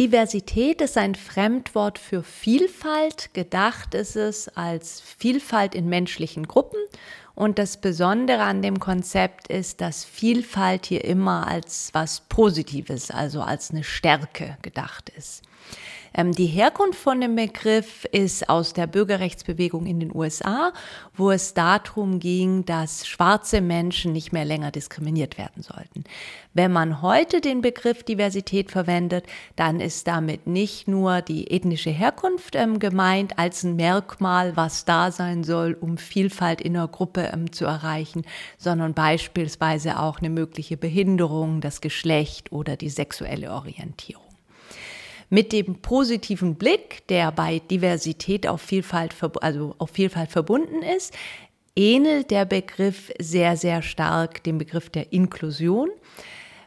Diversität ist ein Fremdwort für Vielfalt. Gedacht ist es als Vielfalt in menschlichen Gruppen. Und das Besondere an dem Konzept ist, dass Vielfalt hier immer als was Positives, also als eine Stärke gedacht ist. Ähm, die Herkunft von dem Begriff ist aus der Bürgerrechtsbewegung in den USA, wo es darum ging, dass schwarze Menschen nicht mehr länger diskriminiert werden sollten. Wenn man heute den Begriff Diversität verwendet, dann ist damit nicht nur die ethnische Herkunft ähm, gemeint als ein Merkmal, was da sein soll, um Vielfalt in einer Gruppe ähm, zu erreichen, sondern beispielsweise auch eine mögliche Behinderung, das Geschlecht oder die sexuelle Orientierung. Mit dem positiven Blick, der bei Diversität auf Vielfalt, also auf Vielfalt verbunden ist, ähnelt der Begriff sehr, sehr stark dem Begriff der Inklusion.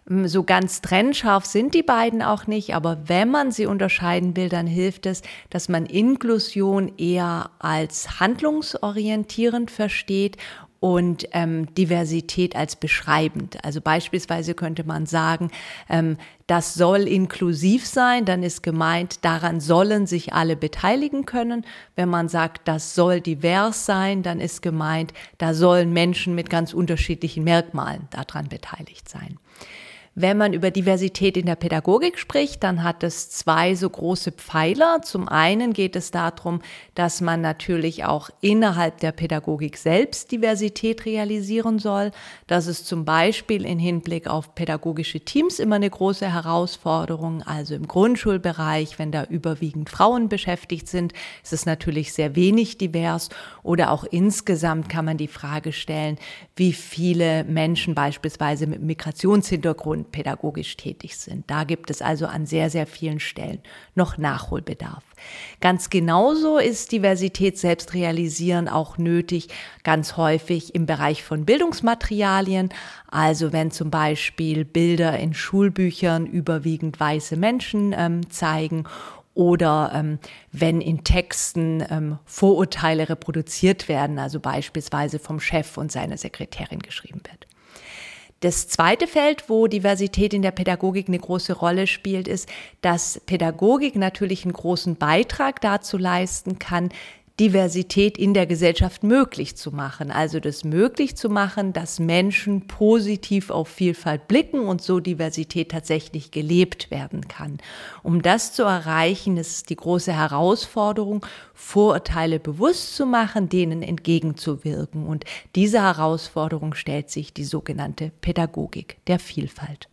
So ganz trennscharf sind die beiden auch nicht, aber wenn man sie unterscheiden will, dann hilft es, dass man Inklusion eher als handlungsorientierend versteht und ähm, Diversität als beschreibend. Also beispielsweise könnte man sagen, ähm, das soll inklusiv sein, dann ist gemeint, daran sollen sich alle beteiligen können. Wenn man sagt, das soll divers sein, dann ist gemeint, da sollen Menschen mit ganz unterschiedlichen Merkmalen daran beteiligt sein. Wenn man über Diversität in der Pädagogik spricht, dann hat es zwei so große Pfeiler. Zum einen geht es darum, dass man natürlich auch innerhalb der Pädagogik selbst Diversität realisieren soll. Das ist zum Beispiel in Hinblick auf pädagogische Teams immer eine große Herausforderung. Also im Grundschulbereich, wenn da überwiegend Frauen beschäftigt sind, ist es natürlich sehr wenig divers. Oder auch insgesamt kann man die Frage stellen, wie viele Menschen beispielsweise mit Migrationshintergrund und pädagogisch tätig sind. Da gibt es also an sehr, sehr vielen Stellen noch Nachholbedarf. Ganz genauso ist Diversität selbst realisieren auch nötig, ganz häufig im Bereich von Bildungsmaterialien. Also wenn zum Beispiel Bilder in Schulbüchern überwiegend weiße Menschen ähm, zeigen oder ähm, wenn in Texten ähm, Vorurteile reproduziert werden, also beispielsweise vom Chef und seiner Sekretärin geschrieben wird. Das zweite Feld, wo Diversität in der Pädagogik eine große Rolle spielt, ist, dass Pädagogik natürlich einen großen Beitrag dazu leisten kann, Diversität in der Gesellschaft möglich zu machen. Also das möglich zu machen, dass Menschen positiv auf Vielfalt blicken und so Diversität tatsächlich gelebt werden kann. Um das zu erreichen, ist die große Herausforderung, Vorurteile bewusst zu machen, denen entgegenzuwirken. Und dieser Herausforderung stellt sich die sogenannte Pädagogik der Vielfalt.